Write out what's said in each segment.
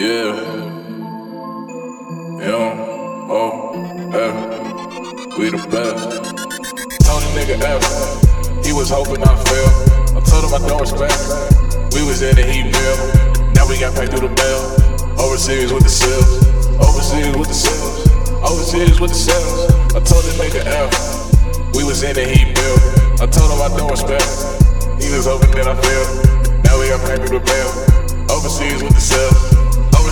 Yeah. M O F. We the best. Told a nigga F. He was hoping I fail. I told him I don't respect. We was in the heat mill. Now we got paid through the mail. Overseas with the sales. Overseas with the sales. Overseas with the sales. I told a nigga F. We was in the heat mill. I told him I don't respect. He was hoping that I fail. Now we got paid through the mail. Overseas with the sales.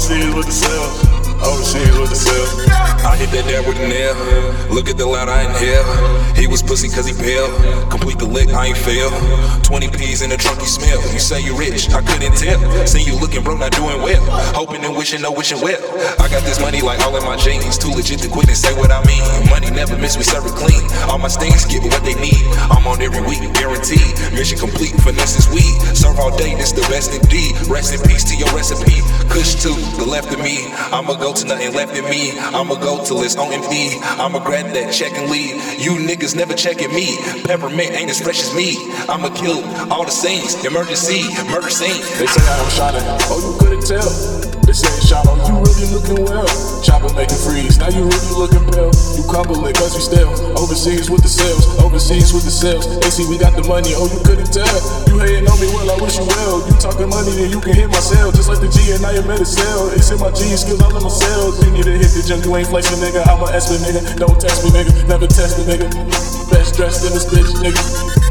With the. Overseas oh, with the. I hit that dad with a nail. Look at the loud I inhale. He was pussy cause he pale. Complete the lick, I ain't fail. 20 P's in the trunk, you smell. You say you rich, I couldn't tell. See you looking broke, not doing well. Hoping and wishing, no wishing well. I got this money like all in my jeans. Too legit to quit and say what I mean. Money never miss, we serve it clean. All my stings get what they need. I'm on every week, guaranteed. Mission complete, finesse is weed. Serve all day, this the best indeed. Rest in peace to your recipe. Kush to the left of me. I'ma go to nothing left in me. I'ma go till it's on empty. I'ma grab that check and leave. You niggas never checking me. Peppermint ain't as fresh as me. I'ma kill all the saints. Emergency, murder scene. They say I'm shining. Oh, you couldn't tell. They say shot on you really looking well. Chopper making freeze. Now you really looking pale. You crumbling cause you stale. Overseas with the sales. Overseas with the sales. They see we got the money. Oh, you couldn't tell. You hating on me well. I wish you well. You talking money then you can hit my cell. Just like the G and I am at a cell. It's in my G skills all in my cells. You need to hit the gym. You ain't flexing, nigga. I'm a S nigga. Don't test me, nigga. Never test me, nigga. Best dressed in this bitch, nigga.